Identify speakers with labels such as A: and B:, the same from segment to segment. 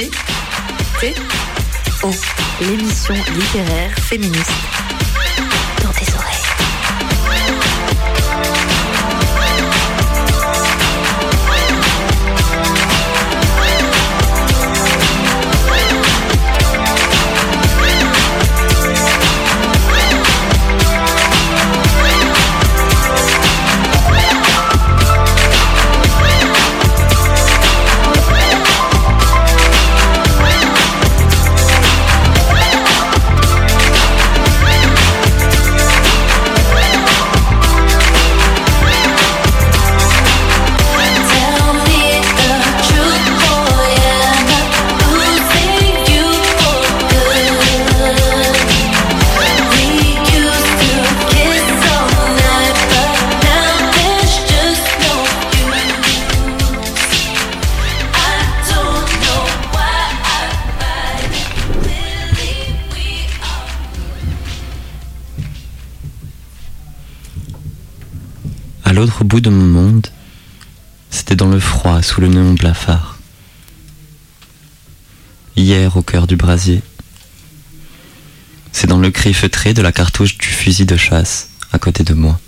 A: T. T. O. L'émission littéraire féministe.
B: Cœur du brasier. C'est dans le cri feutré de la cartouche du fusil de chasse à côté de moi.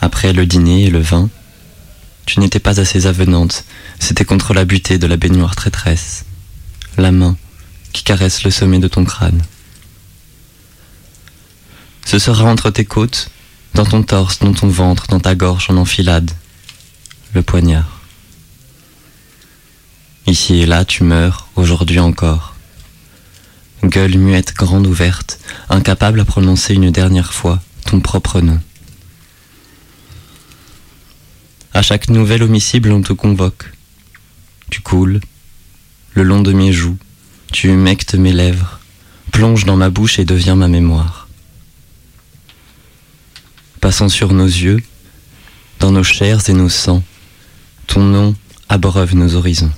B: Après le dîner et le vin, tu n'étais pas assez avenante, c'était contre la butée de la baignoire traîtresse, la main qui caresse le sommet de ton crâne. Ce sera entre tes côtes, dans ton torse, dans ton ventre, dans ta gorge en enfilade, le poignard. Ici et là, tu meurs, aujourd'hui encore. Gueule muette grande ouverte, incapable à prononcer une dernière fois ton propre nom. À chaque nouvel homicide, on te convoque. Tu coules, le long de mes joues, tu humectes mes lèvres, plonge dans ma bouche et deviens ma mémoire passant sur nos yeux, dans nos chairs et nos sangs, ton nom abreuve nos horizons.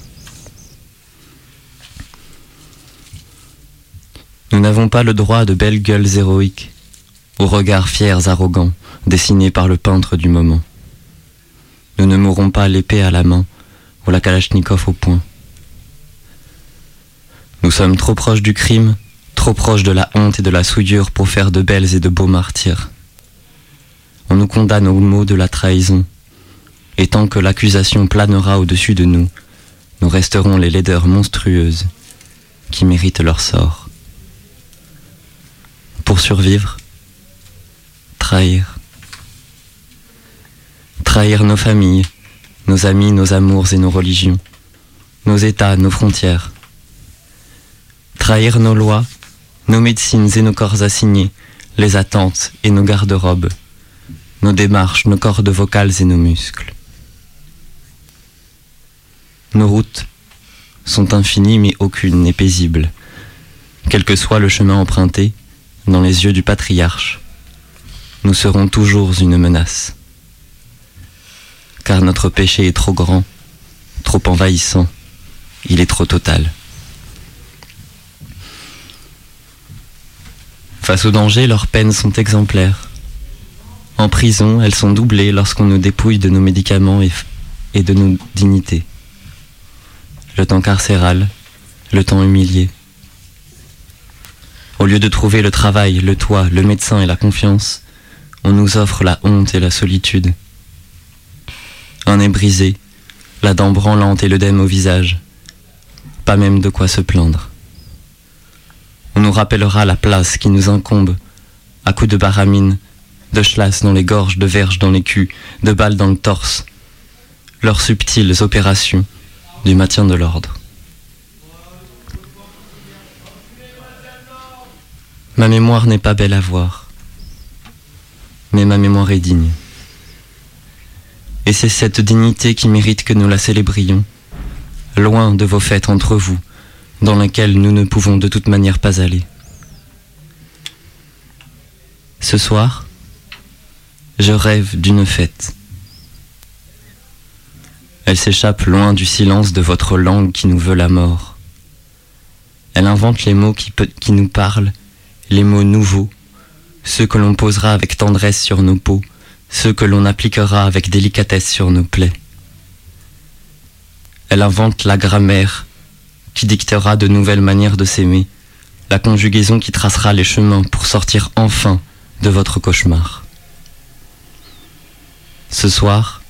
B: Nous n'avons pas le droit de belles gueules héroïques, aux regards fiers arrogants, dessinés par le peintre du moment. Nous ne mourrons pas l'épée à la main ou la kalachnikov au poing. Nous sommes trop proches du crime, trop proches de la honte et de la souillure pour faire de belles et de beaux martyrs. On nous condamne au mot de la trahison. Et tant que l'accusation planera au-dessus de nous, nous resterons les laideurs monstrueuses qui méritent leur sort. Pour survivre, trahir. Trahir nos familles, nos amis, nos amours et nos religions, nos États, nos frontières. Trahir nos lois, nos médecines et nos corps assignés, les attentes et nos garde-robes nos démarches, nos cordes vocales et nos muscles. Nos routes sont infinies mais aucune n'est paisible. Quel que soit le chemin emprunté, dans les yeux du patriarche, nous serons toujours une menace. Car notre péché est trop grand, trop envahissant, il est trop total. Face au danger, leurs peines sont exemplaires. En prison, elles sont doublées lorsqu'on nous dépouille de nos médicaments et, de nos dignités. Le temps carcéral, le temps humilié. Au lieu de trouver le travail, le toit, le médecin et la confiance, on nous offre la honte et la solitude. Un nez brisé, la dent branlante et l'œdème au visage. Pas même de quoi se plaindre. On nous rappellera la place qui nous incombe, à coups de baramine, de schlass dans les gorges, de verges dans les culs, de balles dans le torse. Leurs subtiles opérations du maintien de l'ordre. Ma mémoire n'est pas belle à voir, mais ma mémoire est digne. Et c'est cette dignité qui mérite que nous la célébrions, loin de vos fêtes entre vous, dans lesquelles nous ne pouvons de toute manière pas aller. Ce soir, je rêve d'une fête. Elle s'échappe loin du silence de votre langue qui nous veut la mort. Elle invente les mots qui, nous parlent, les mots nouveaux, ceux que l'on posera avec tendresse sur nos peaux, ceux que l'on appliquera avec délicatesse sur nos plaies. Elle invente la grammaire qui dictera de nouvelles manières de s'aimer, la conjugaison qui tracera les chemins pour sortir enfin de votre cauchemar. Ce soir,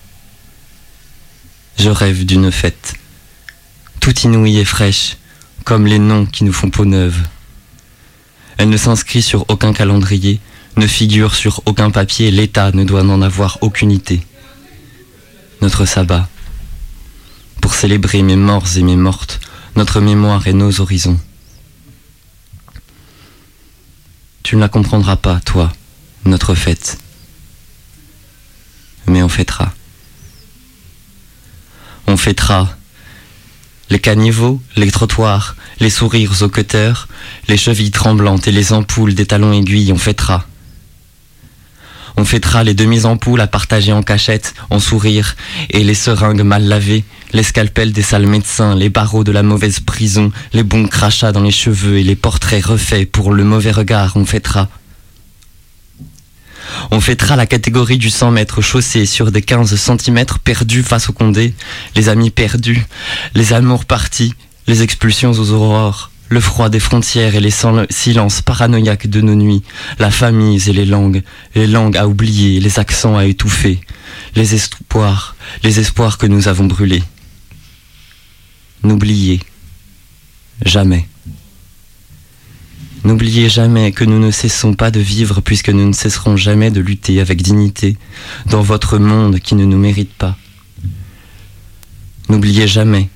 B: je rêve d'une fête, toute inouïe et fraîche, comme les noms qui nous font peau neuve. Elle ne s'inscrit sur aucun calendrier, ne figure sur aucun papier, l'État ne doit n'en avoir aucune idée. Notre sabbat, pour célébrer mes morts et mes mortes, notre mémoire et nos horizons. Tu ne la comprendras pas, toi, notre fête. Mais on fêtera. On fêtera les caniveaux, les trottoirs, les sourires aux cutters, les chevilles tremblantes et les ampoules des talons aiguilles, on fêtera. On fêtera les demi-ampoules à partager en cachette, en sourire, et les seringues mal lavées, les scalpels des sales médecins, les barreaux de la mauvaise prison, les bons crachats dans les cheveux et les portraits refaits pour le mauvais regard, on fêtera. On fêtera la catégorie du 100 mètres chaussé sur des 15 cm perdus face au Condé, les amis perdus, les amours partis, les expulsions aux aurores, le froid des frontières et les sil- silences paranoïaques de nos nuits, la famille et les langues, les langues à oublier, les accents à étouffer, les espoirs, les espoirs que nous avons brûlés. N'oubliez jamais. N'oubliez jamais que nous ne cessons pas de vivre puisque nous ne cesserons jamais de lutter avec dignité dans votre monde qui ne nous mérite pas. N'oubliez jamais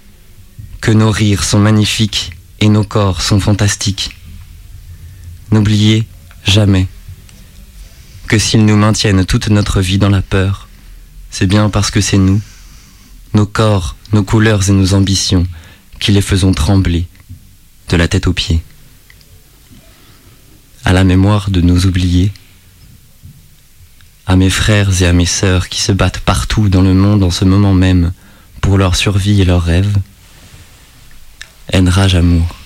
B: que nos rires sont magnifiques et nos corps sont fantastiques. N'oubliez jamais que s'ils nous maintiennent toute notre vie dans la peur, c'est bien parce que c'est nous, nos corps, nos couleurs et nos ambitions qui les faisons trembler de la tête aux pieds. À la mémoire de nos oubliés, à mes frères et à mes sœurs qui se battent partout dans le monde en ce moment même pour leur survie et leurs rêves, haine, rage, amour.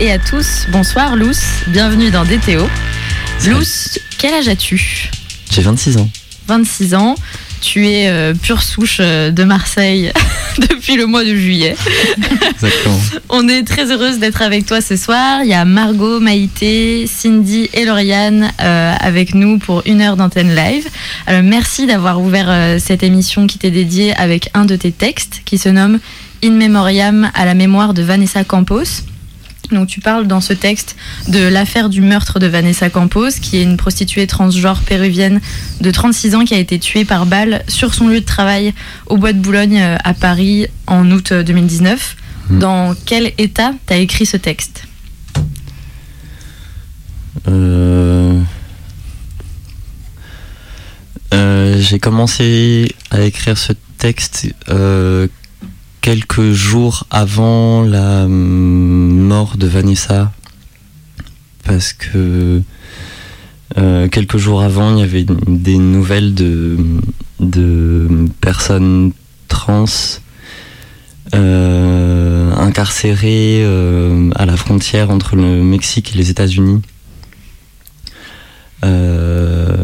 C: Et à tous. Bonsoir Luce, bienvenue dans DTO. Luce, quel âge as-tu
B: J'ai 26 ans.
C: 26 ans. Tu es euh, pure souche euh, de Marseille depuis le mois de juillet.
B: Exactement.
C: On est très heureuse d'être avec toi ce soir. Il y a Margot, Maïté, Cindy et Lauriane euh, avec nous pour une heure d'antenne live. Alors merci d'avoir ouvert cette émission qui t'est dédiée avec un de tes textes qui se nomme In Memoriam à la mémoire de Vanessa Campos. Donc tu parles dans ce texte de l'affaire du meurtre de Vanessa Campos, qui est une prostituée transgenre péruvienne de 36 ans qui a été tuée par balle sur son lieu de travail au Bois de Boulogne euh, à Paris en août euh, 2019.
B: Mhm.
C: Dans quel état t'as écrit ce texte?
B: Euh, euh, J'ai commencé à écrire ce texte euh, quelques jours avant la hum, mort de Vanessa. Parce que euh, quelques jours avant, il y avait des nouvelles de, personnes trans euh, incarcérées euh, à la frontière entre le Mexique et les États-Unis. Euh,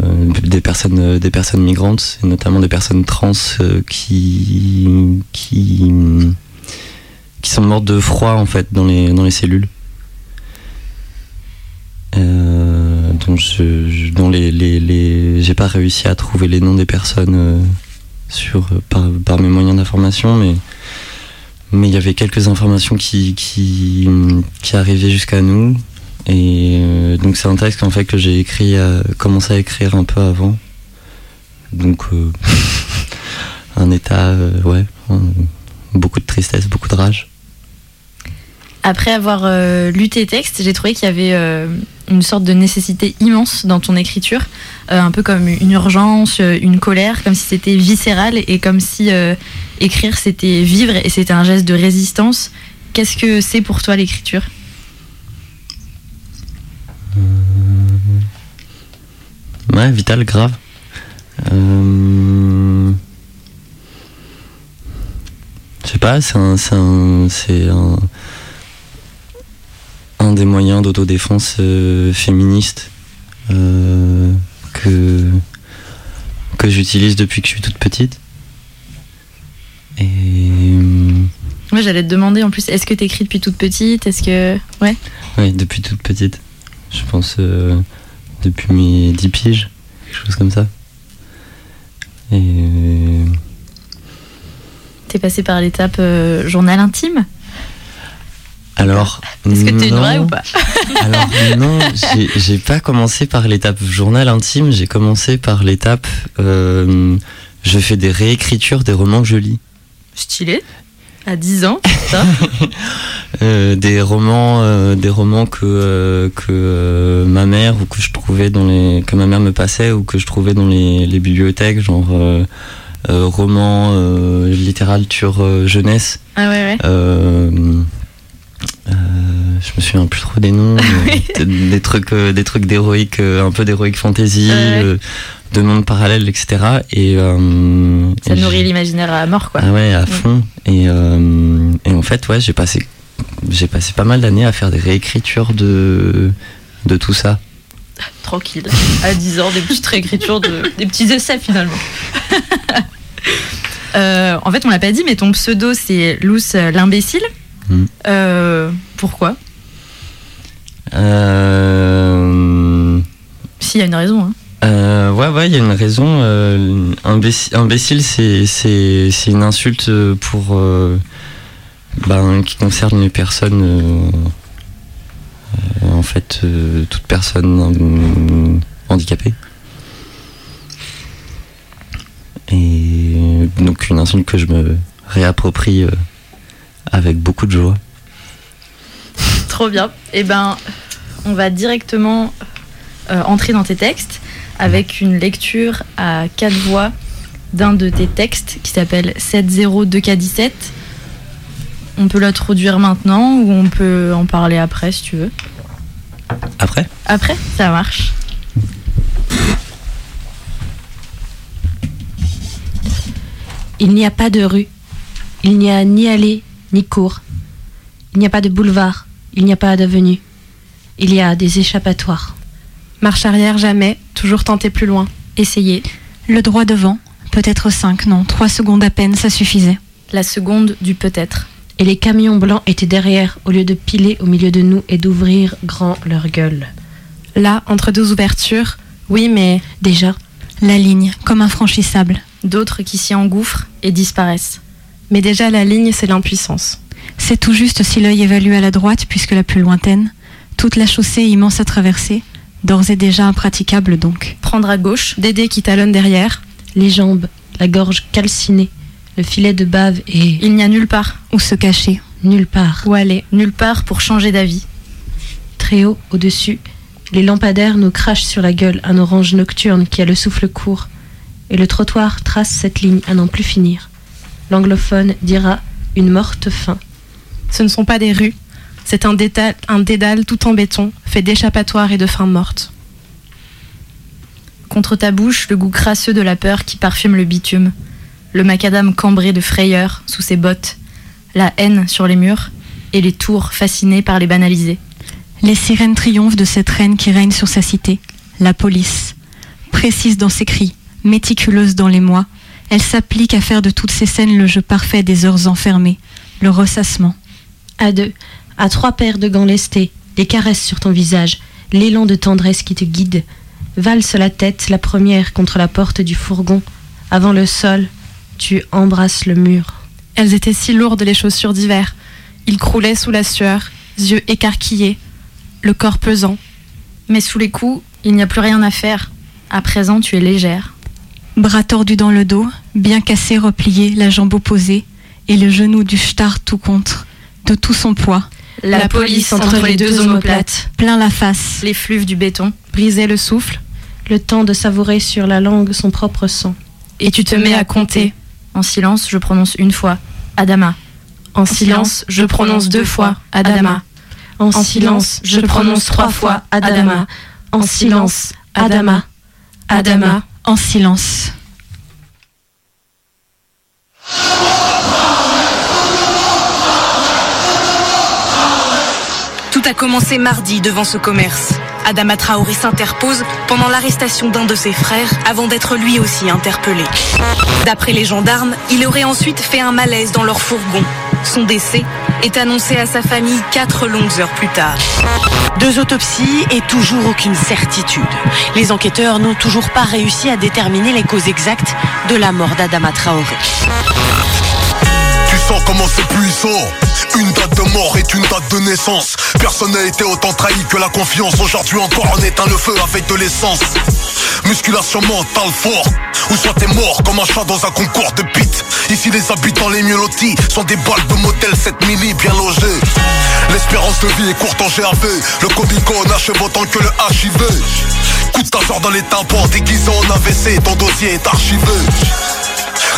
B: des personnes des personnes migrantes et notamment des personnes trans euh, qui sont mortes de froid en fait dans les dans les cellules. Euh, je, j'ai pas réussi à trouver les noms des personnes euh, sur par, mes moyens d'information mais il y avait quelques informations qui arrivaient jusqu'à nous et euh, donc c'est un texte en fait que j'ai écrit, euh, commencé à écrire un peu avant. Donc euh, un état, euh, ouais, beaucoup de tristesse, beaucoup de rage.
C: Après avoir lu tes textes, j'ai trouvé qu'il y avait une sorte de nécessité immense dans ton écriture, un peu comme une urgence, une colère, comme si c'était viscéral et comme si écrire c'était vivre et c'était un geste de résistance. Qu'est-ce que c'est pour toi l'écriture?
B: Ouais, vital, grave. Euh, Je sais pas, c'est un, c'est un, un, un des moyens d'autodéfense euh, féministe euh, que que j'utilise depuis que je suis toute petite. Et
C: Moi j'allais te demander en plus, est-ce que t'écris depuis toute petite? Est-ce que. Ouais?
B: Oui, depuis toute petite. Je pense depuis mes 10 piges, quelque chose comme ça. Et euh,
C: T'es passé par l'étape euh, journal intime?
B: Alors.
C: Est-ce que t'es une vraie ou pas?
B: Alors non, j'ai- j'ai pas commencé par l'étape journal intime, j'ai commencé par l'étape euh, je fais des réécritures des romans que je lis.
C: Stylé À 10 ans, ça?
B: Euh, des romans euh, des romans que euh, que ma mère ou que je trouvais dans les que ma mère me passait ou que je trouvais dans les, les bibliothèques genre romans littérature jeunesse
C: Ah ouais, ouais.
B: Je me souviens plus trop des noms des, des trucs euh, des trucs d'héroïque euh, un peu d'héroïque fantasy
C: Ouais,
B: euh, de mondes parallèles etc et euh,
C: Ça
B: et
C: nourrit l'imaginaire à mort, quoi.
B: ah ouais, à fond. Et, euh, et en fait, ouais, j'ai passé, j'ai passé pas mal d'années à faire des réécritures de, de tout ça.
C: Tranquille. À 10 ans, des petites réécritures, de, des petits essais finalement. Euh, en fait, on l'a pas dit, mais ton pseudo c'est Luce l'imbécile.
B: Mm.
C: Euh, pourquoi?
B: Euh,
C: S'il y a une raison. Hein.
B: euh, ouais, ouais, il y a une raison. Euh, imbécile, imbécile, c'est, une insulte pour, euh, ben, qui concerne les personnes, euh, en fait, toute personne handicapée. Et donc une insulte que je me réapproprie avec beaucoup de joie.
C: Trop bien. Eh ben, on va directement euh, entrer dans tes textes avec une lecture à quatre voix d'un de tes textes qui s'appelle 702K17. On peut l'introduire maintenant ou on peut en parler après si tu veux.
B: Après?
C: Après, ça marche.
D: Il n'y a pas de rue. Il n'y a ni allée, ni cour. Il n'y a pas de boulevard. Il n'y a pas d'avenue. Il y a des échappatoires.
E: Marche arrière jamais, toujours tenter plus loin.
D: Essayez.
F: Le droit devant,
E: peut-être cinq, non, trois secondes à peine, ça suffisait.
C: La seconde du peut-être.
D: Et les camions blancs étaient derrière, au lieu de piler au milieu de nous et d'ouvrir grand leur gueule.
F: Là, entre deux ouvertures, oui, mais
E: Déjà, la ligne, comme infranchissable.
C: D'autres qui s'y engouffrent et disparaissent.
F: mais déjà la ligne, c'est l'impuissance.
E: C'est tout juste si l'œil évalue à la droite, puisque la plus lointaine. Toute la chaussée immense à traverser, d'ores et déjà impraticable donc.
C: Prendre à gauche,
F: Dédé qui talonne derrière,
D: Les jambes, la gorge calcinée, le filet de bave et
C: il n'y a nulle part.
E: Où se cacher
D: nulle part.
F: où aller
C: Nulle part pour changer d'avis.
D: Très haut, au-dessus, les lampadaires nous crachent sur la gueule un orange nocturne qui a le souffle court, et le trottoir trace cette ligne à n'en plus finir. L'anglophone dira une morte fin.
F: Ce ne sont pas des rues, c'est un, dédale tout en béton, fait d'échappatoires et de fins mortes.
C: Contre ta bouche, le goût crasseux de la peur qui parfume le bitume. Le macadam cambré de frayeur sous ses bottes. La haine sur les murs. Et les tours fascinées par les banalisés.
E: Les sirènes triomphent de cette reine qui règne sur sa cité, la police. Précise dans ses cris, méticuleuse dans les mois, elle s'applique à faire de toutes ces scènes le jeu parfait des heures enfermées, le ressassement.
D: À deux, à trois paires de gants lestés, des caresses sur ton visage, l'élan de tendresse qui te guide. Valse la tête, la première contre la porte du fourgon. Avant le sol, tu embrasses le mur.
F: Elles étaient si lourdes les chaussures d'hiver. Il croulait sous la sueur, yeux écarquillés, le corps pesant.
C: Mais sous les coups, il n'y a plus rien à faire. À présent, tu es légère.
E: Bras tordus dans le dos, bien cassé, replié, la jambe opposée, et le genou du star tout contre, de tout son poids,
C: La, police entre, les deux omoplates.
E: plein la face.
C: Les fluves du béton.
F: Brisait le souffle,
D: Le temps de savourer sur la langue son propre sang.
F: et tu te mets à compter.
C: En silence, je prononce une fois. Adama.
F: En silence, je prononce deux fois Adama.
D: En,
F: En silence, je prononce trois fois Adama.
D: En silence, Adama.
F: Adama.
E: En silence.
G: A commencé mardi devant ce commerce. Adama Traoré s'interpose pendant l'arrestation d'un de ses frères avant d'être lui aussi interpellé. D'après les gendarmes, il aurait ensuite fait un malaise dans leur fourgon. Son décès est annoncé à sa famille quatre longues heures plus tard.
H: Deux autopsies et toujours aucune certitude. Les enquêteurs n'ont toujours pas réussi à déterminer les causes exactes de la mort d'Adama Traoré.
I: Tu sens comment c'est puissant Une date de mort est une date de naissance. Personne n'a été autant trahi que la confiance. Aujourd'hui encore on éteint le feu avec de l'essence. Musculation mentale fort Ou soit t'es mort comme un chat dans un concours de pit Ici les habitants les mieux lotis Sont des balles de motel 7 milli bien logés L'espérance de vie est courte en GAV Le Comico n'achève autant que le HIV Coup de tasseur dans les tympans Déguisé en AVC Ton dossier est archivé.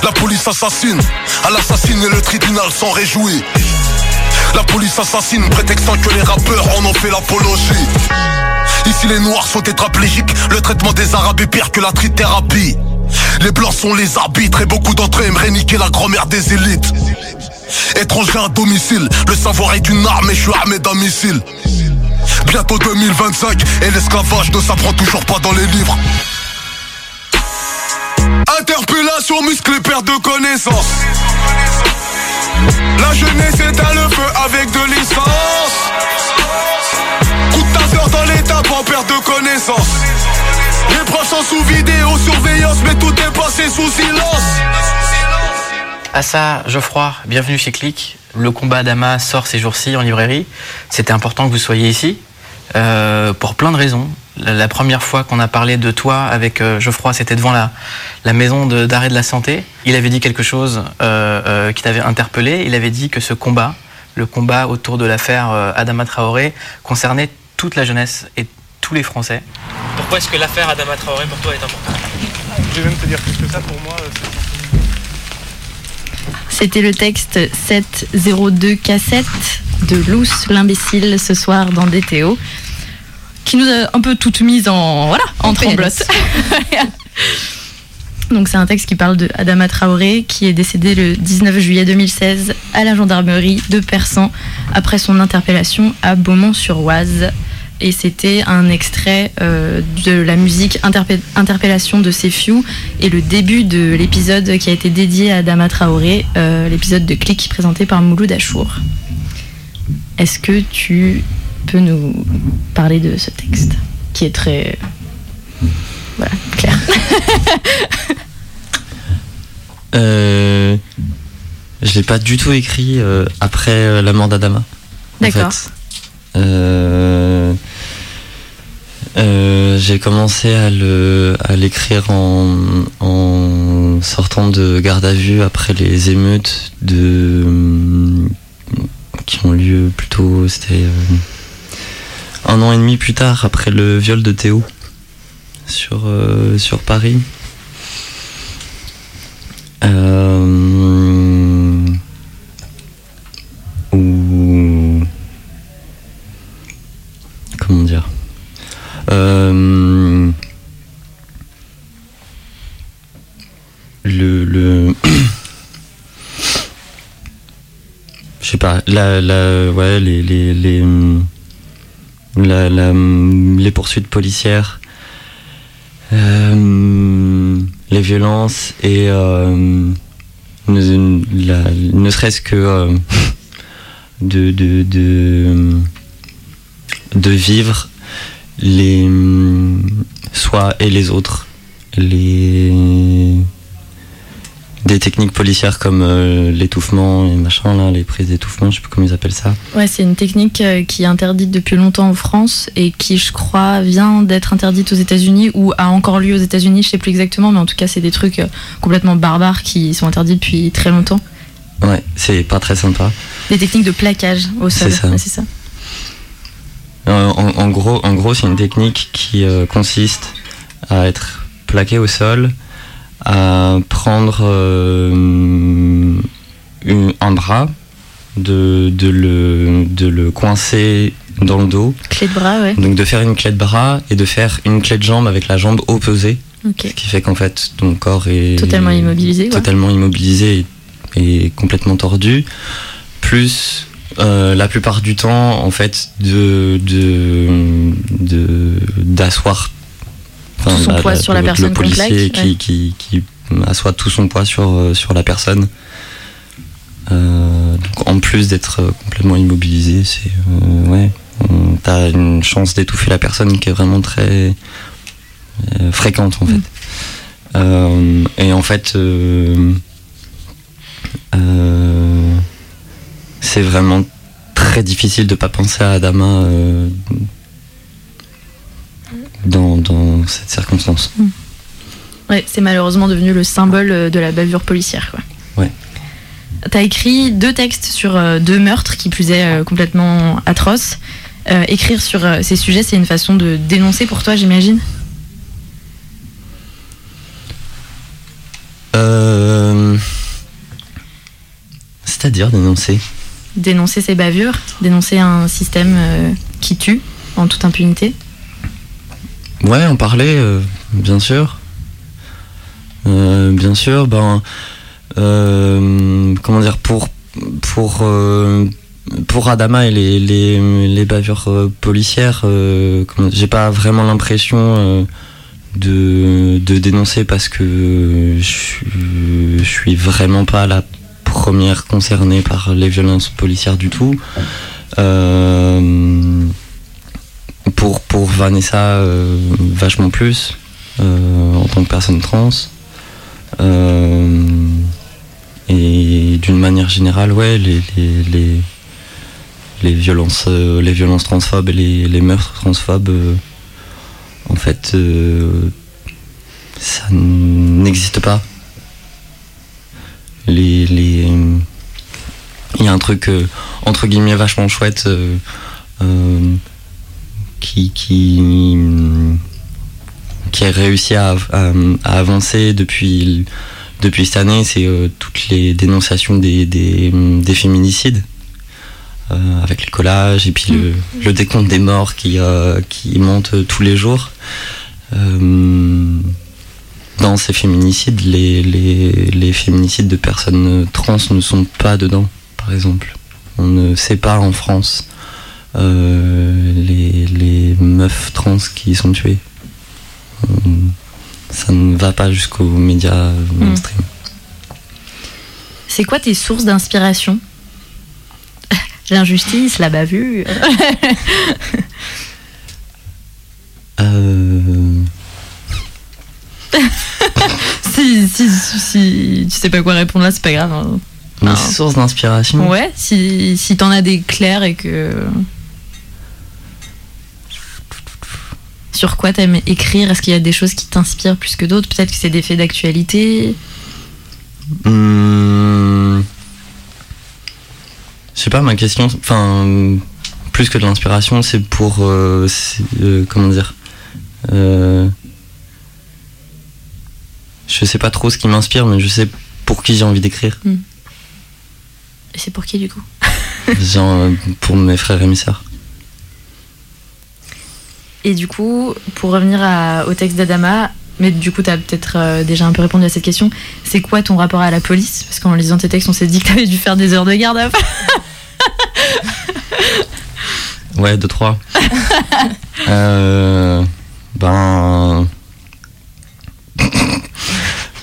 I: La police assassine, à l'assassine et le tribunal s'en réjouit. La police assassine, prétextant que les rappeurs en ont fait l'apologie. Ici les noirs sont tétraplégiques, le traitement des arabes est pire que la trithérapie. Les blancs sont les arbitres et beaucoup d'entre eux aimeraient niquer la grand-mère des élites. Étranger à domicile, le savoir est une arme et je suis armé d'un missile. Bientôt 2025 et l'esclavage ne s'apprend toujours pas dans les livres. Interpellation musclée, perte de connaissance. La jeunesse éteint le feu avec de l'essence. Coup de taser dans l'état en perte de connaissance. Les proches sont sous vidéo surveillance, mais tout est passé sous silence.
J: Assa Geoffroy, bienvenue chez Click. Le combat d'Ama sort ces jours-ci en librairie. C'était important que vous soyez ici euh, pour plein de raisons. La, première fois qu'on a parlé de toi avec euh, Geoffroy, c'était devant la, la maison d'arrêt de, la santé. Il avait dit quelque chose euh, euh, qui t'avait interpellé. Il avait dit que ce combat, le combat autour de l'affaire euh, Adama Traoré, concernait toute la jeunesse et tous les Français. Pourquoi est-ce que l'affaire Adama Traoré pour toi est importante?
K: Je vais même te dire plus que ça pour moi.
C: C'était le texte 702 cassette de Luce, l'imbécile, ce soir dans DTO, qui nous a un peu toutes mises en, voilà, en
D: En
C: tremblote. Donc c'est un texte qui parle de Adama Traoré, qui est décédé le 19 juillet 2016 à la gendarmerie de Persan après son interpellation à Beaumont-sur-Oise. et c'était un extrait euh, de la musique Interpe- Interpellation de Sefiu et le début de l'épisode qui a été dédié à Dama Traoré, euh, l'épisode de Click présenté par Mouloud Achour. Est-ce que tu peux nous parler de ce texte qui est très voilà clair
B: Euh, je l'ai pas du tout écrit euh, après euh, la mort d'Adama. en
C: D'accord.
B: fait. Euh, j'ai commencé à le à l'écrire en, en sortant de garde à vue après les émeutes de qui ont lieu plutôt c'était un an et demi plus tard après le viol de Théo sur euh, sur Paris. Euh, comment dire Euh, le le je sais pas la la ouais les les la- les poursuites policières euh, les violences et euh, ne, serait-ce que euh, de, de, vivre les soi et les autres les des techniques policières comme euh, l'étouffement et machin là les prises d'étouffement je sais plus comment ils appellent ça
C: Ouais, c'est une technique euh, qui est interdite depuis longtemps en France et qui, je crois, vient d'être interdite aux États-Unis ou a encore lieu aux États-Unis, je sais plus exactement, mais en tout cas, c'est des trucs euh, complètement barbares qui sont interdits depuis très longtemps.
B: ouais c'est pas très sympa
C: Des techniques de plaquage au sol.
B: C'est ça.
C: Ouais, ça.
B: Euh, en, en gros, en gros, c'est une technique qui euh, consiste à être plaqué au sol, à prendre euh, une- un bras, de, de, le, de le coincer dans le dos,
C: Clé de bras, ouais.
B: donc de faire une clé de bras et de faire une clé de jambe avec la jambe opposée, ce qui fait qu'en fait ton corps est
C: Totalement immobilisé,
B: totalement immobilisé et, et complètement tordu, plus euh, la plupart du temps en fait de de de- enfin,
C: Tout son poids sur la
B: le-
C: personne
B: le policier qui,
C: ouais.
B: qui, qui assoit tout son poids sur euh, sur la personne. Euh, donc en plus d'être euh, complètement immobilisé c'est euh, ouais t'as une chance d'étouffer la personne qui est vraiment très euh, fréquente en fait. Euh, et en fait c'est vraiment très difficile de pas penser à Adama dans, dans cette circonstance.
C: Ouais, c'est malheureusement devenu le symbole euh, de la bavure policière, quoi.
B: Ouais.
C: T'as écrit deux textes sur euh, deux meurtres qui plus est euh, complètement atroces. Euh, écrire sur ces sujets, c'est une façon de dénoncer pour toi, j'imagine?
B: Euh, C'est-à-dire dénoncer?
C: Dénoncer ces bavures, dénoncer un système euh, qui tue en toute impunité?
B: Ouais, en parler, euh, bien sûr. Euh, bien sûr, ben, euh, comment dire, pour pour euh, pour Adama et les les, les bavures policières, j'ai pas vraiment l'impression de de dénoncer parce que je suis- vraiment pas la première concernée par les violences policières du tout. Pour, pour Vanessa, euh, vachement plus, euh, en tant que personne trans. Euh, et d'une manière générale, ouais, les, les, les, violences, les violences transphobes et les, les meurtres transphobes, en fait, ça n'existe pas. Les, les, il y a un truc entre guillemets vachement chouette qui, qui, qui a réussi à, à- à avancer depuis, depuis cette année, c'est euh, toutes les dénonciations des, des, des féminicides. euh, avec les collages et puis le, le décompte des morts qui, euh, qui monte tous les jours. Dans ces féminicides, les, les, les féminicides de personnes trans ne sont pas dedans, par exemple. On ne sait pas en France les, les meufs trans qui sont tuées. Euh, ça ne va pas jusqu'aux médias euh, mainstream.
C: C'est quoi tes sources d'inspiration? L'injustice, la bavure.
B: Euh,
C: si, si, si, si tu sais pas quoi répondre là, c'est pas grave. hein.
B: mes sources d'inspiration
C: Ouais, si, si t'en as des clairs et que. Sur quoi t'aimes écrire? Est-ce qu'il y a des choses qui t'inspirent plus que d'autres? Peut-être que c'est des faits d'actualité?
B: Hmm. Je sais pas, ma question, enfin, plus que de l'inspiration, c'est pour, euh, euh, comment dire, euh, je sais pas trop ce qui m'inspire, mais je sais pour qui j'ai envie d'écrire.
C: Et c'est pour qui du coup?
B: Genre, pour mes frères et mes sœurs.
C: Et du coup, pour revenir à- au texte d'Adama, mais du coup, tu as peut-être euh, déjà un peu répondu à cette question. C'est quoi ton rapport à la police? Parce qu'en lisant tes textes, on s'est dit que tu avais dû faire des heures de garde à
B: Ouais, deux, trois. euh, ben.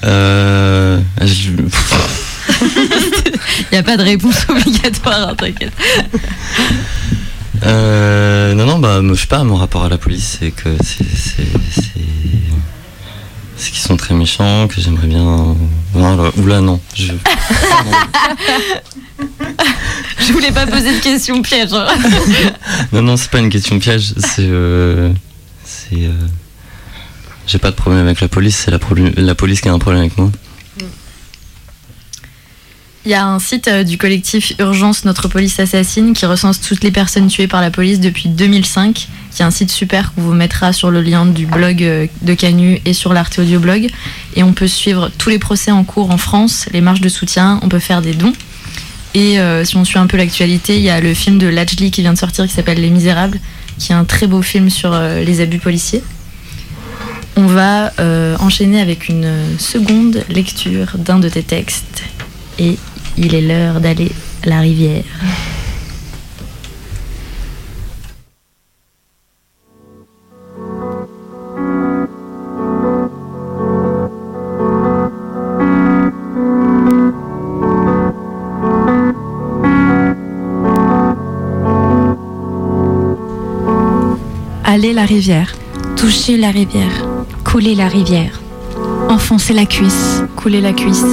B: euh, je-
C: Il n'y a pas de réponse obligatoire, hein, t'inquiète.
B: Euh, non, non, bah, moi, je sais pas, mon rapport à la police, c'est que c'est. c'est- qu'ils sont très méchants, que j'aimerais bien. Voilà, oula, non. Je...
C: Je voulais pas poser de question piège.
B: Non, non, c'est pas une question piège, c'est. euh, C'est. euh, J'ai pas de problème avec la police, c'est la, la police qui a un problème avec moi.
C: Il y a un site euh, du collectif Urgence Notre Police Assassine qui recense toutes les personnes tuées par la police depuis 2005, qui est un site super qu'on vous mettra sur le lien du blog euh, de Canu et sur l'Arte Audio Blog. Et on peut suivre tous les procès en cours en France, les marches de soutien, on peut faire des dons. Et euh, si on suit un peu l'actualité, il y a le film de Lajli qui vient de sortir qui s'appelle Les Misérables, qui est un très beau film sur les abus policiers. On va enchaîner avec une seconde lecture d'un de tes textes. Et il est l'heure d'aller à la rivière.
F: Aller la rivière.
D: Toucher la rivière. Couler la rivière.
E: Enfoncer la cuisse.
C: Couler la cuisse.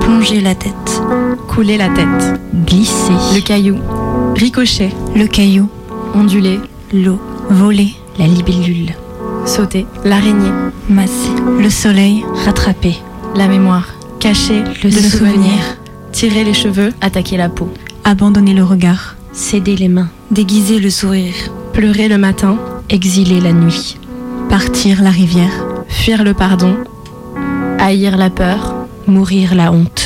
D: Plonger la tête.
F: Couler la tête.
D: Glisser.
C: Le caillou.
F: Ricocher.
E: Le caillou.
C: Onduler.
D: L'eau.
E: Voler.
D: La libellule.
C: Sauter.
F: L'araignée.
D: Masser.
E: Le soleil.
D: Rattraper.
C: La mémoire.
F: Cacher.
D: Le,
E: Le
D: souvenir.
E: souvenir.
F: Tirer les cheveux.
C: Attaquer la peau.
E: Abandonner le regard.
D: Céder les mains. Déguiser le sourire.
F: Pleurer le matin.
D: Exiler la nuit.
E: Partir la rivière.
F: Fuir le pardon.
C: Haïr la peur.
D: Mourir la honte.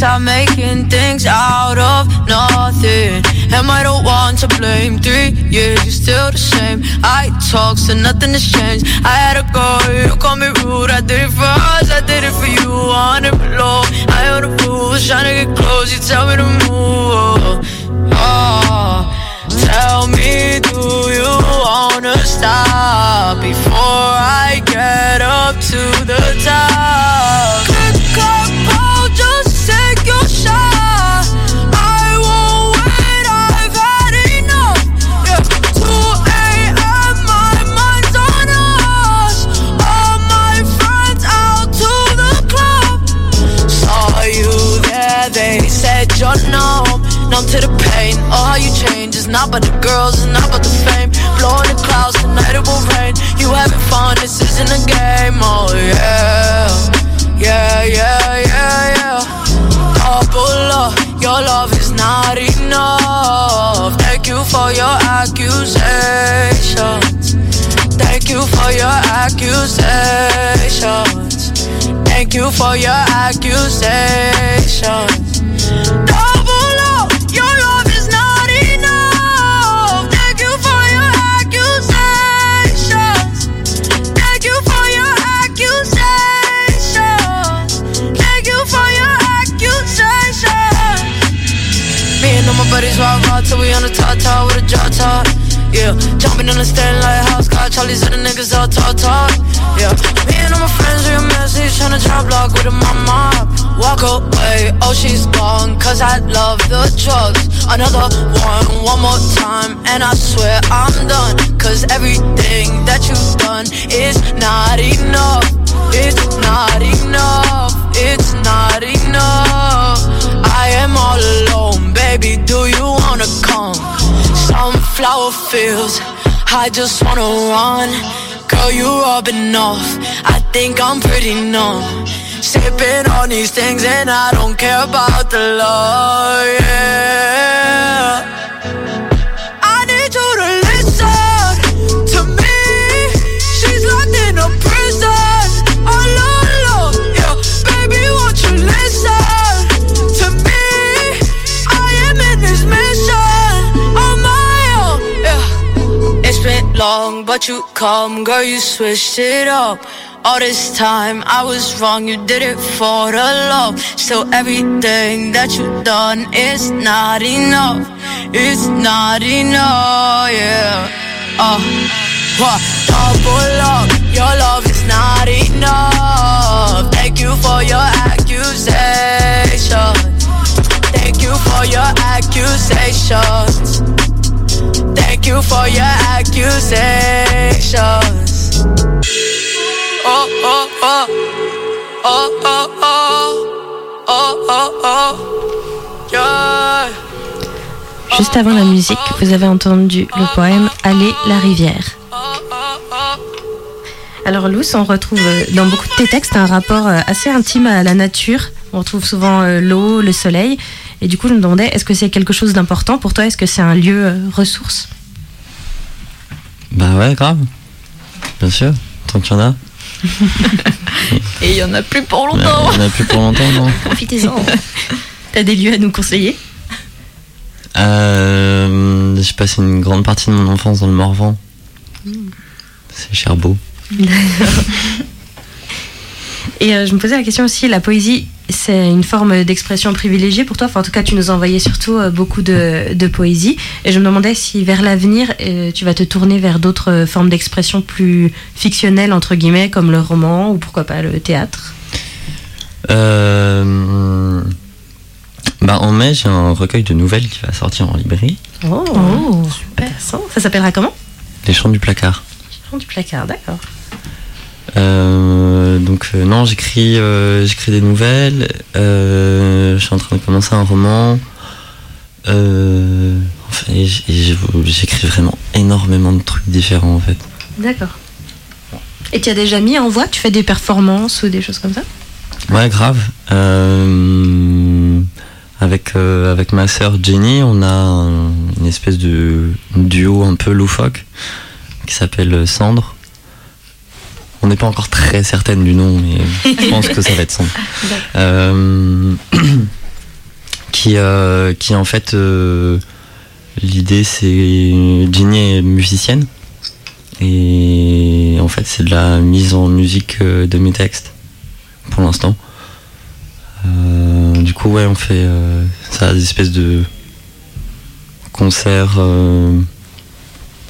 L: Stop making things out of nothing. Am I the one to blame? Three years, you're still the same. I talk, so nothing has changed. I had a go, you call me rude. I did it for us, I did it for you. On it below, I owe the rules. Trying to get close, you tell me to move. Oh, tell me, do you wanna stop before I get up to the top? Not about the girls, it's not about the fame. Blowing the clouds, tonight it will rain. You having fun, this isn't a game, oh yeah. Yeah, yeah, yeah, yeah. Oh, Double up, your love is not enough. Take you for your accusations. Thank you for your accusations. Thank you for your accusations. Double Jumping in the stand like house car. Charlie's and the niggas all talk talk. Yeah, me and all my friends real messy, tryna drop block with a mama. Walk away, oh she's gone, cause I love the drugs. Another one, one more time, and I swear I'm done. Cause everything that you've done is not enough. It's not enough. It's not enough. I am all alone, baby. Do you wanna come? Sunflower fields, I just wanna run. Girl, you rubbing off. I think I'm pretty numb. Sipping on these things, and I don't care about the love. Yeah. Long, but you come, girl. You switched it up. All this time I was wrong, you did it for the love. So everything that you done is not enough. It's not enough, yeah. Uh, what? Double up, your love is not enough. Thank you for your accusation. Thank you for your accusations. Thank you for your accusations. Oh, oh, oh. Oh, oh, oh. Oh, oh, oh.
D: Juste avant la musique, vous avez entendu le poème Aller la rivière. Alors Luce, on retrouve euh, dans beaucoup de tes textes un rapport euh, assez intime à la nature. On retrouve souvent euh, l'eau, le soleil. Et du coup, je me demandais, est-ce que c'est quelque chose d'important pour toi Est-ce que c'est un lieu euh, ressource?
B: Bah ouais, grave. Bien sûr, tant qu'il y en a.
C: Et il y en a plus pour
B: Mais
C: longtemps.
B: Il y en a plus pour longtemps, non
D: Profitez-en. T'as des lieux à nous conseiller?
B: Euh, J'ai passé une grande partie de mon enfance dans le Morvan. C'est Cherbourg.
D: Et euh, je me posais la question aussi, la poésie, c'est une forme d'expression privilégiée pour toi? Enfin, en tout cas, tu nous as envoyé surtout euh, beaucoup de, de poésie. Et je me demandais si vers l'avenir, euh, tu vas te tourner vers d'autres euh, formes d'expression plus fictionnelles, entre guillemets, comme le roman ou pourquoi pas le théâtre?
B: Euh, bah, en mai, j'ai un recueil de nouvelles qui va sortir en librairie.
D: Oh, super. Intéressant. Ça s'appellera comment?
B: Les chants du placard.
D: Chant du placard, d'accord.
B: Euh, donc euh, non, j'écris, euh, j'écris des nouvelles. je suis en train de commencer un roman. Enfin, et j'écris vraiment énormément de trucs différents en fait.
D: D'accord. Et tu as déjà mis en voix Tu fais des performances ou des choses comme ça?
B: Ouais, grave. Avec avec ma sœur Jenny, on a un- une espèce de duo un peu loufoque qui s'appelle Cendre. On n'est pas encore très certaine du nom, mais je pense que ça va être Cendre. Euh, qui euh, qui en fait euh, l'idée c'est Jenny est musicienne et en fait c'est de la mise en musique de mes textes pour l'instant. Du coup, ouais, on fait ça, des espèces de concerts,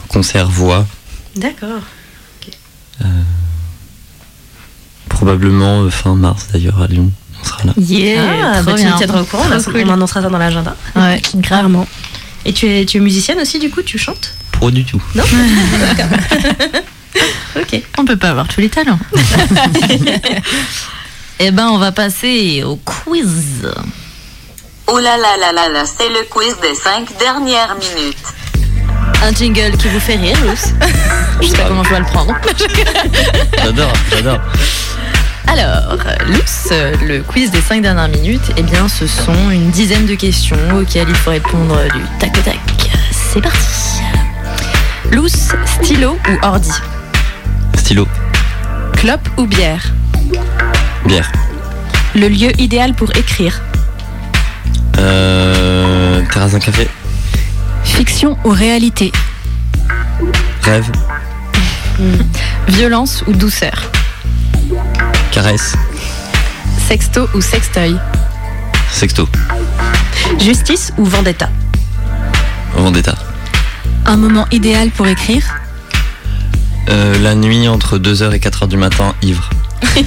B: concerts voix,
D: D'accord.
B: Probablement euh, fin mars d'ailleurs à Lyon. On sera là.
C: Yeah,
D: ah,
C: trop
D: bah, tu
C: bien.
D: me tiendras au courant, on, a-
C: cool.
D: on annoncera ça dans l'agenda.
C: Ouais,
D: Gravement. Et tu es, tu es musicienne aussi, du coup Tu chantes?
B: Pas du tout.
D: Non D'accord. ok.
C: On peut pas avoir tous les talents. Eh ben, on va passer au quiz.
M: Oh là là là là là, c'est le quiz des cinq dernières minutes.
C: Un jingle qui vous fait rire, Luce. Je sais pas comment je dois le prendre.
B: J'adore, j'adore.
C: Alors, Luce, le quiz des 5 dernières minutes, eh bien, ce sont une dizaine de questions auxquelles il faut répondre du tac au tac. C'est parti. Lousse, stylo ou ordi?
B: Stylo.
F: Clope ou bière?
B: Bière.
D: Le lieu idéal pour écrire?
B: Euh, terrasse d'un café.
E: Fiction ou réalité?
B: Rêve.
C: Violence ou douceur?
B: Caresse.
F: Sexto ou sextoy
B: Sexto.
D: Justice ou vendetta.
B: Vendetta.
E: Un moment idéal pour écrire
B: Euh, la nuit entre 2h et 4h du matin, ivre.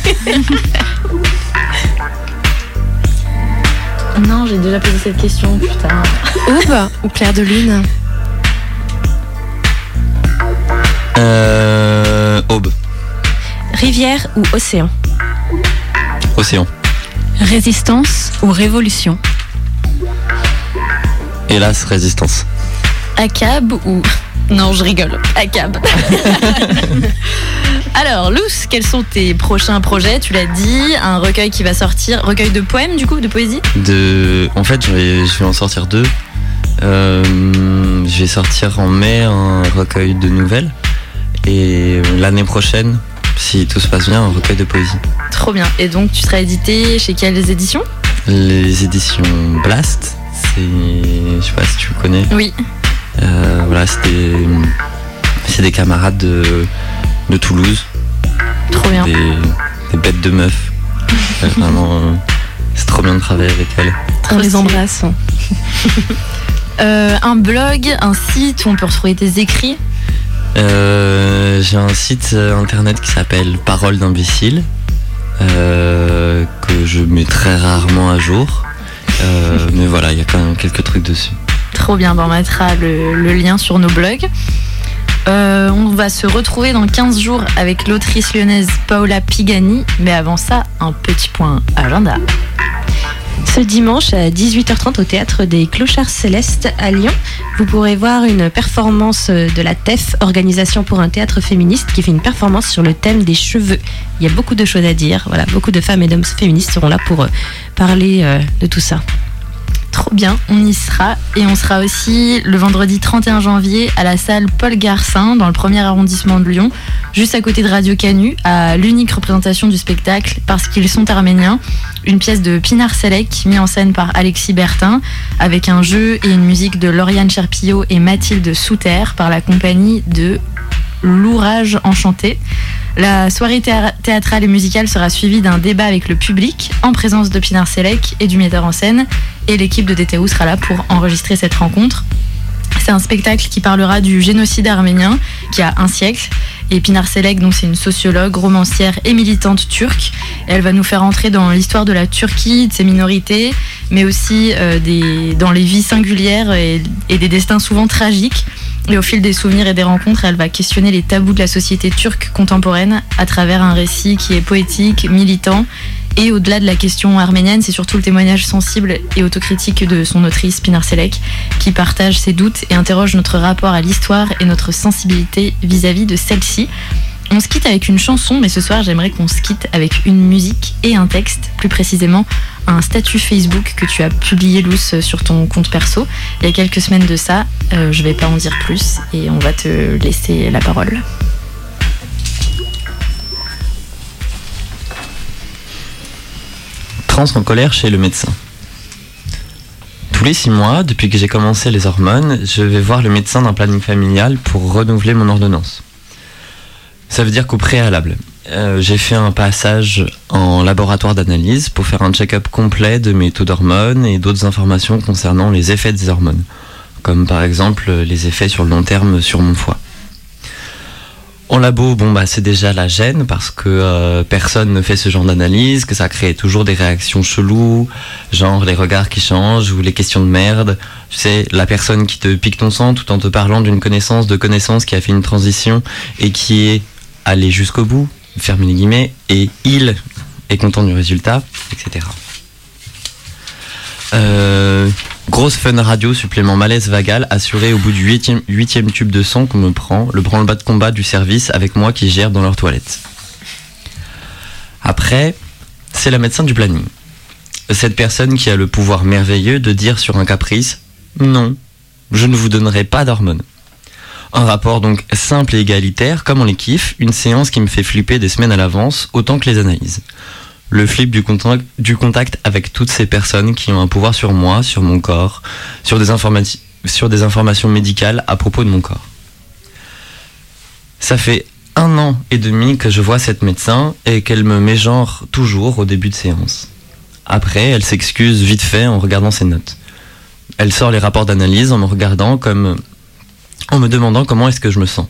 C: Non, j'ai déjà posé cette question, putain.
F: Aube ou clair de lune
B: Euh, aube.
D: Rivière ou océan.
B: Océan.
E: Résistance ou révolution
B: Hélas, résistance.
C: ACAB ou. Non, je rigole. ACAB. Alors, Luce, quels sont tes prochains projets? Tu l'as dit, un recueil qui va sortir. Recueil de poèmes, du coup, de poésie?
B: De... En fait, je vais, je vais en sortir deux. Euh, je vais sortir en mai un recueil de nouvelles. Et l'année prochaine, si tout se passe bien, un recueil de poésie.
C: Trop bien. Et donc, tu seras édité chez quelles éditions?
B: Les éditions Blast, c'est. Je sais pas si tu connais.
C: Oui.
B: Euh, voilà, c'est des, c'est des camarades de, de Toulouse.
C: Trop bien.
B: Des, des bêtes de meufs. Euh, Vraiment, euh, c'est trop bien de travailler avec elles.
F: On les embrasse.
C: Euh, un blog, un site où on peut retrouver tes écrits?
B: Euh, J'ai un site internet qui s'appelle Parole d'imbécile, euh, que je mets très rarement à jour. Euh, mais voilà, il y a quand même quelques trucs dessus.
C: Trop bien, ben, on mettra le, le lien sur nos blogs. On va se retrouver dans 15 jours avec l'autrice lyonnaise Paola Pigani. Mais avant ça, un petit point agenda.
D: Ce dimanche à 18h30 au théâtre des Clochards Célestes à Lyon, vous pourrez voir une performance de la TEF, Organisation pour un théâtre féministe, qui fait une performance sur le thème des cheveux. Il y a beaucoup de choses à dire. Voilà, beaucoup de femmes et d'hommes féministes seront là pour euh, parler euh, de tout ça.
C: Trop bien, on y sera. Et on sera aussi le vendredi 31 janvier à la salle Paul Garcin, dans le premier arrondissement de Lyon, juste à côté de Radio Canu, à l'unique représentation du spectacle, parce qu'ils sont arméniens. Une pièce de Pinar Selek, mise en scène par Alexis Bertin, avec un jeu et une musique de Lauriane Cherpillot et Mathilde Souter, par la compagnie de L'Ourage Enchanté. La soirée théâtrale et musicale sera suivie d'un débat avec le public en présence de Pinar Selek et du metteur en scène. Et l'équipe de DTU sera là pour enregistrer cette rencontre. C'est un spectacle qui parlera du génocide arménien qui a un siècle. Et Pinar Selek, c'est une sociologue, romancière et militante turque. Elle va nous faire entrer dans l'histoire de la Turquie, de ses minorités, mais aussi euh, dans les vies singulières et des destins souvent tragiques. Et au fil des souvenirs et des rencontres, elle va questionner les tabous de la société turque contemporaine à travers un récit qui est poétique, militant. Et au-delà de la question arménienne, c'est surtout le témoignage sensible et autocritique de son autrice Pinar Selek qui partage ses doutes et interroge notre rapport à l'histoire et notre sensibilité vis-à-vis de celle-ci. On se quitte avec une chanson, mais ce soir j'aimerais qu'on se quitte avec une musique et un texte, plus précisément un statut Facebook que tu as publié, Luce, sur ton compte perso il y a quelques semaines de ça. Euh, je vais pas en dire plus et on va te laisser la parole.
B: En colère chez le médecin. Tous les six mois, depuis que j'ai commencé les hormones, je vais voir le médecin d'un planning familial pour renouveler mon ordonnance. Ça veut dire qu'au préalable, euh, j'ai fait un passage en laboratoire d'analyse pour faire un check-up complet de mes taux d'hormones et d'autres informations concernant les effets des hormones, comme par exemple les effets sur le long terme sur mon foie. En labo, bon bah c'est déjà la gêne parce que euh, personne ne fait ce genre d'analyse, que ça crée toujours des réactions cheloues, genre les regards qui changent ou les questions de merde. Tu sais, la personne qui te pique ton sang tout en te parlant d'une connaissance de connaissance qui a fait une transition et qui est allée jusqu'au bout, fermez les guillemets, et il est content du résultat, etc. Euh, grosse fun radio, supplément malaise vagal, assuré au bout du huitième, tube de sang qu'on me prend, le branle-bas de combat du service avec moi qui gère dans leur toilette. Après, c'est la médecin du planning. Cette personne qui a le pouvoir merveilleux de dire sur un caprice Non, je ne vous donnerai pas d'hormones. Un rapport donc simple et égalitaire, comme on les kiffe, une séance qui me fait flipper des semaines à l'avance, autant que les analyses. Le flip du contact, avec toutes ces personnes qui ont un pouvoir sur moi, sur mon corps, sur des, informations médicales à propos de mon corps. Ça fait un an et demi que je vois cette médecin et qu'elle me mégenre toujours au début de séance. Après, elle s'excuse vite fait en regardant ses notes. Elle sort les rapports d'analyse en me regardant comme en me demandant comment est-ce que je me sens.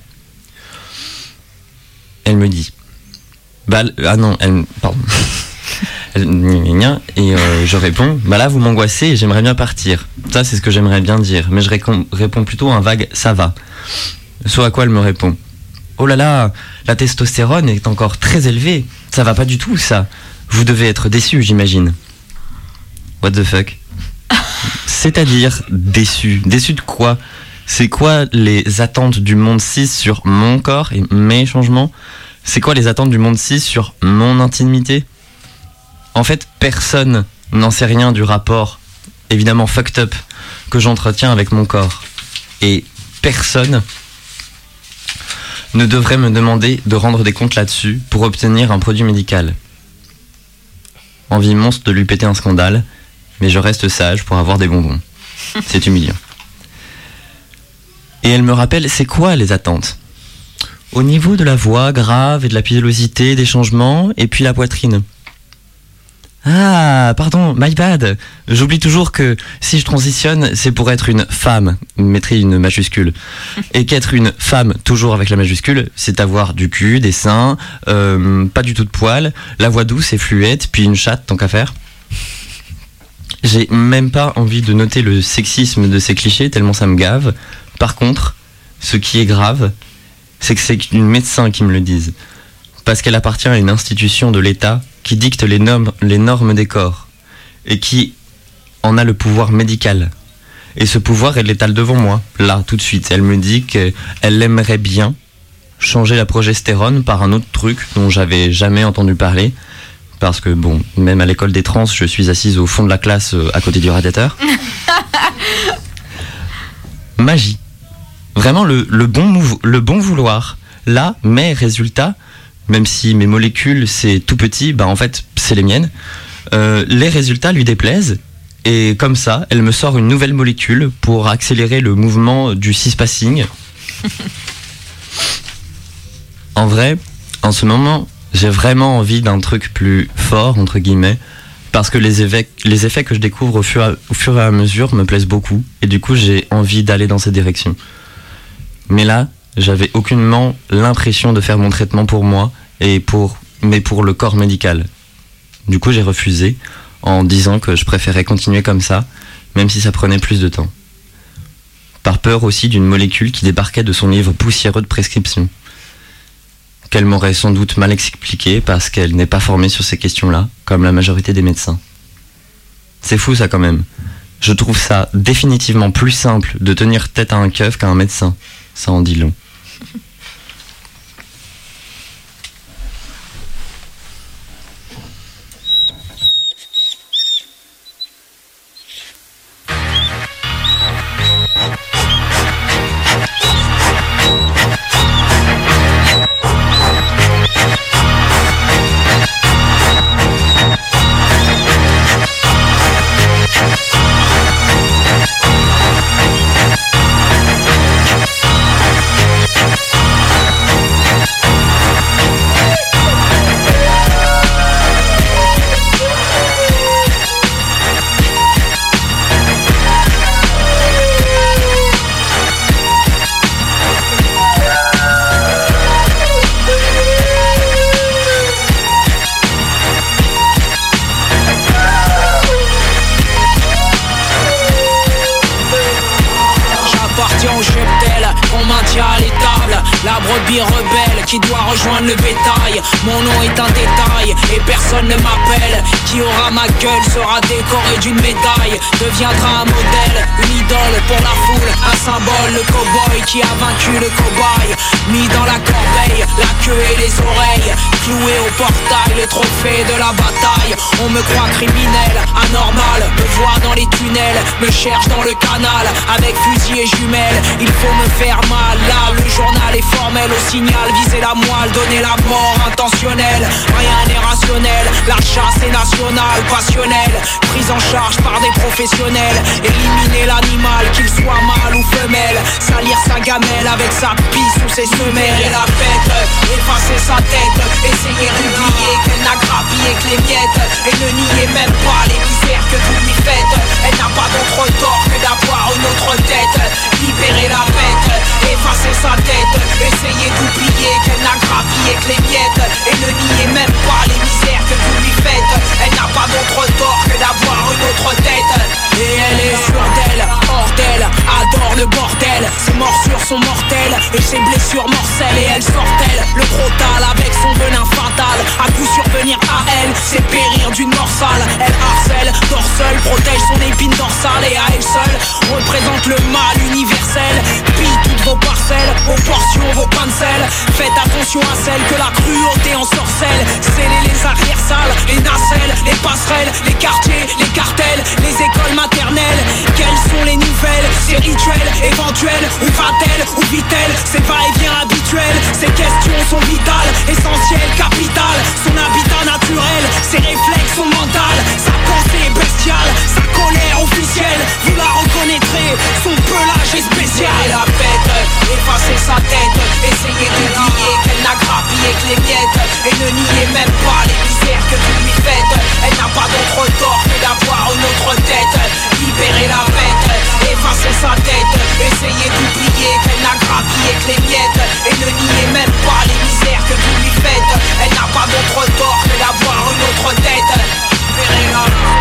B: Elle me dit bah, ah non, elle pardon. Et euh, je réponds bah là vous m'angoissez et j'aimerais bien partir. Ça c'est ce que j'aimerais bien dire, mais je réponds plutôt un vague ça va. Soit à quoi elle me répond Oh là là, la testostérone est encore très élevée. Ça va pas du tout, ça. Vous devez être déçu, j'imagine. What the fuck? C'est-à-dire déçu. Déçu de quoi? C'est quoi les attentes du monde 6 sur mon corps et mes changements? C'est quoi les attentes du monde 6 sur mon intimité? En fait, personne n'en sait rien du rapport, évidemment fucked up, que j'entretiens avec mon corps. Et personne ne devrait me demander de rendre des comptes là-dessus pour obtenir un produit médical. Envie monstre de lui péter un scandale, mais je reste sage pour avoir des bonbons. C'est humiliant. Et elle me rappelle, c'est quoi les attentes? Au niveau de la voix grave et de la pilosité, des changements, et puis la poitrine. Ah, pardon, my bad. J'oublie toujours que si je transitionne, c'est pour être une femme, mettrai une majuscule. Et qu'être une femme, toujours avec la majuscule, c'est avoir du cul, des seins, euh, pas du tout de poils, la voix douce et fluette, puis une chatte, tant qu'à faire. J'ai même pas envie de noter le sexisme de ces clichés, tellement ça me gave. Par contre, ce qui est grave, c'est que c'est une médecin qui me le dise. Parce qu'elle appartient à une institution de l'État qui dicte les normes, les normes des corps et qui en a le pouvoir médical. Et ce pouvoir, elle l'étale devant moi, là, tout de suite. Elle me dit qu'elle aimerait bien changer la progestérone par un autre truc dont j'avais jamais entendu parler. Parce que, bon, même à l'école des trans, je suis assise au fond de la classe euh, à côté du radiateur. Magie. Vraiment le, le bon, le bon vouloir. Là, mes résultats, même si mes molécules c'est tout petit, bah en fait c'est les miennes, euh, les résultats lui déplaisent. Et comme ça, elle me sort une nouvelle molécule pour accélérer le mouvement du cispassing. en vrai, en ce moment, j'ai vraiment envie d'un truc plus fort, entre guillemets, parce que les, effets que je découvre au fur et à mesure me plaisent beaucoup, et du coup j'ai envie d'aller dans cette direction. Mais là, j'avais aucunement l'impression de faire mon traitement pour moi, et pour, mais pour le corps médical. Du coup j'ai refusé, en disant que je préférais continuer comme ça, même si ça prenait plus de temps. Par peur aussi d'une molécule qui débarquait de son livre poussiéreux de prescription qu'elle m'aurait sans doute mal expliqué parce qu'elle n'est pas formée sur ces questions-là, comme la majorité des médecins. C'est fou ça quand même. Je trouve ça définitivement plus simple de tenir tête à un keuf qu'à un médecin. Ça en dit long.
N: À elle, c'est périr d'une mort sale Elle harcèle, dort seule, protège son épine dorsale Et à elle seule, représente le mal universel. Pille toutes vos parcelles, vos portions, vos sel Faites attention à celle que la cruauté en sorcelle Scellez les arrières sales, les nacelles, les passerelles Les quartiers, les cartels, les écoles maternelles. Quelles sont les nouvelles, ces rituels éventuels Où va-t-elle, où vit-elle, ces va-et-vient habituels Ces questions sont vitales, essentielles, capitales. Son habitat naturel, ses réflexes sont mentales. Sa pensée est bestiale, colère officielle. Vous la reconnaîtrez, son pelage est spécial. Et la fête, effacer sa tête. Essayez d'oublier qu'elle n'a grappillé que les miettes. Et ne niez même pas les misères que vous lui faites. Elle n'a pas d'autre tort que d'avoir une autre tête. Libérez la bête, effacez sa tête. Essayez d'oublier qu'elle n'a grappillé que les miettes. Et ne niez même pas les misères que vous lui faites. Elle n'a pas d'autre tort que d'avoir une autre tête. Libérez-la, libérez-la,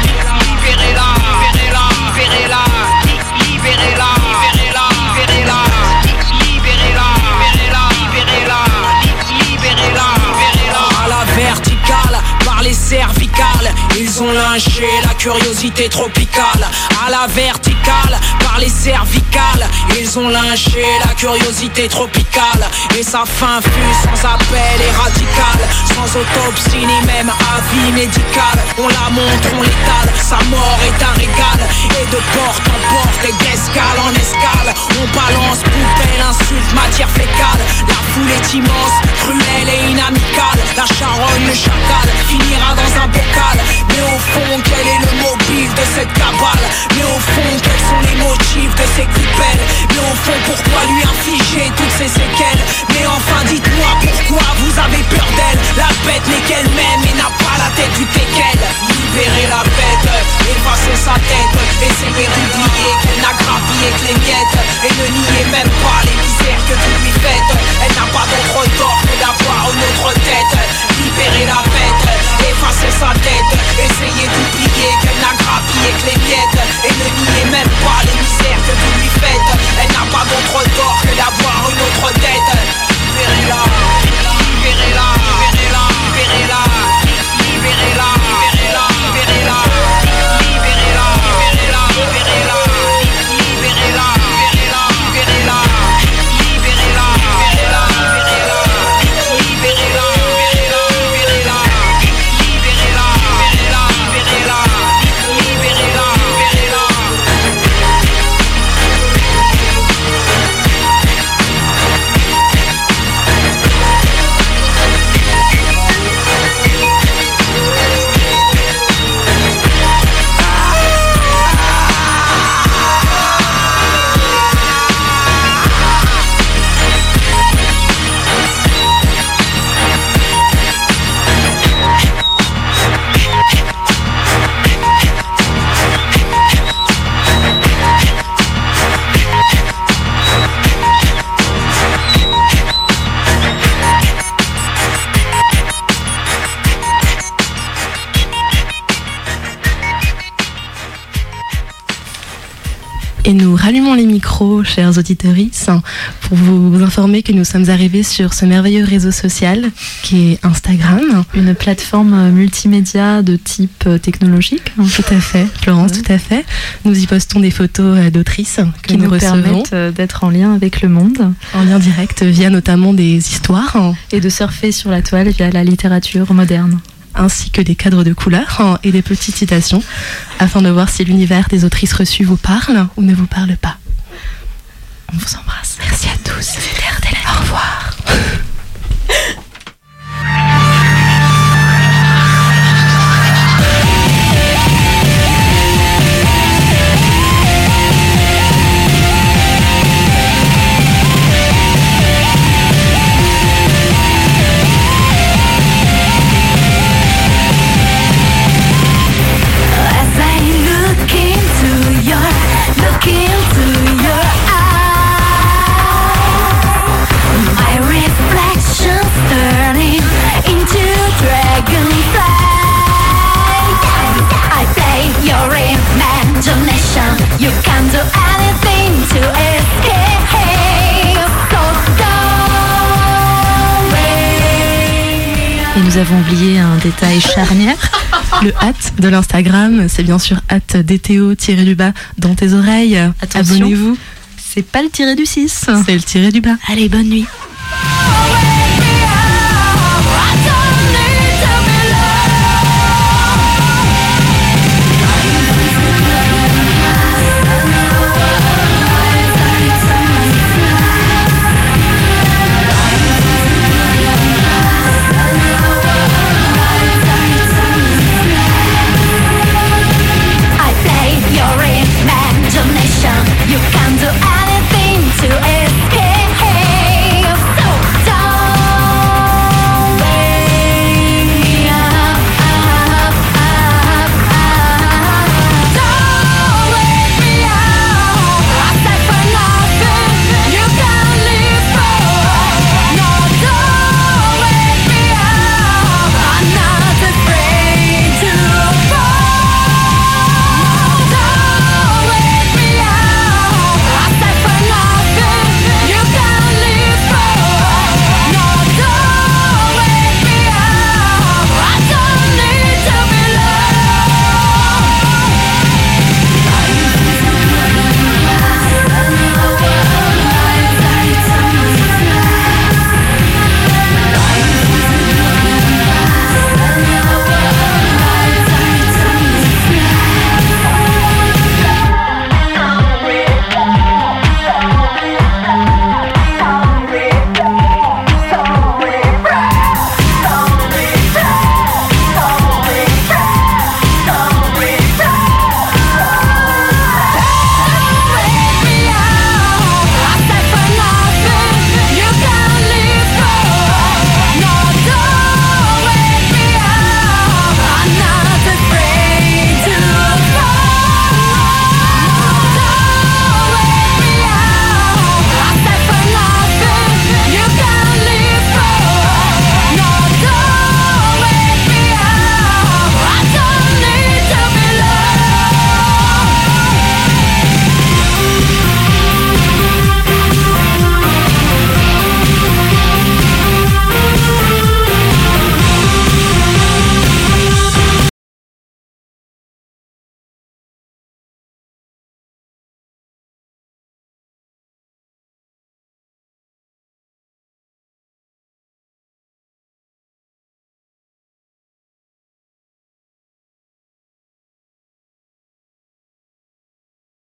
N: La curiosité tropicale À la verticale, par les cervicales Ils ont lynché la curiosité tropicale. Et sa fin fut sans appel et radicale Sans autopsie ni même avis médical. On la montre, on l'étale, sa mort est un régal. Et de porte en porte et d'escale en escale. On balance poubelle, insulte, matière fécale. La foule est immense, cruelle et inamicale. La charogne, le chacal, finira dans un bocal. Mais au fond, quel est le mobile de cette cabale? Mais au fond, quels sont les de ces clipelles Mais au fond, pourquoi lui infliger toutes ces séquelles Mais enfin, dites-moi pourquoi vous avez peur d'elle. La bête n'est qu'elle-même et n'a pas la tête du teckel Libérez la bête, effacez sa tête. Essayez d'oublier qu'elle n'a grappillé que les miettes. Et ne niez même pas les misères que vous lui faites. Elle n'a pas d'autre tort que d'avoir une autre tête. Libérez la bête, effacez sa tête. Essayez d'oublier qu'elle n'a grappillé que les miettes. Et ne niez même pas les misères que vous lui faites. Elle n'a pas d'autre tort que d'avoir une autre tête. Libérez-la, libérez-la Libérez-la,
O: chers auditeurs, pour vous informer que nous sommes arrivés sur ce merveilleux réseau social qui est Instagram.
C: Une plateforme euh, multimédia de type euh, technologique. hein.
O: Tout à fait, Florence, tout à fait. Nous y postons des photos euh, d'autrices
C: qui
O: nous,
C: permettent d'être en lien avec le monde
O: en lien direct via notamment des histoires hein,
C: et de surfer sur la toile via la littérature moderne.
O: ainsi que des cadres de couleurs hein, et des petites citations afin de voir si l'univers des autrices reçues vous parle ou ne vous parle pas. On vous embrasse. Merci à tous. C'était. Au revoir.
C: Nous avons oublié un détail charnière.
O: Le hâte de l'Instagram, c'est bien sûr hâte DTO tiré du bas dans tes oreilles. Abonnez-vous.
C: C'est pas le tiré du 6.
O: C'est le tiré du bas.
C: Allez, bonne nuit.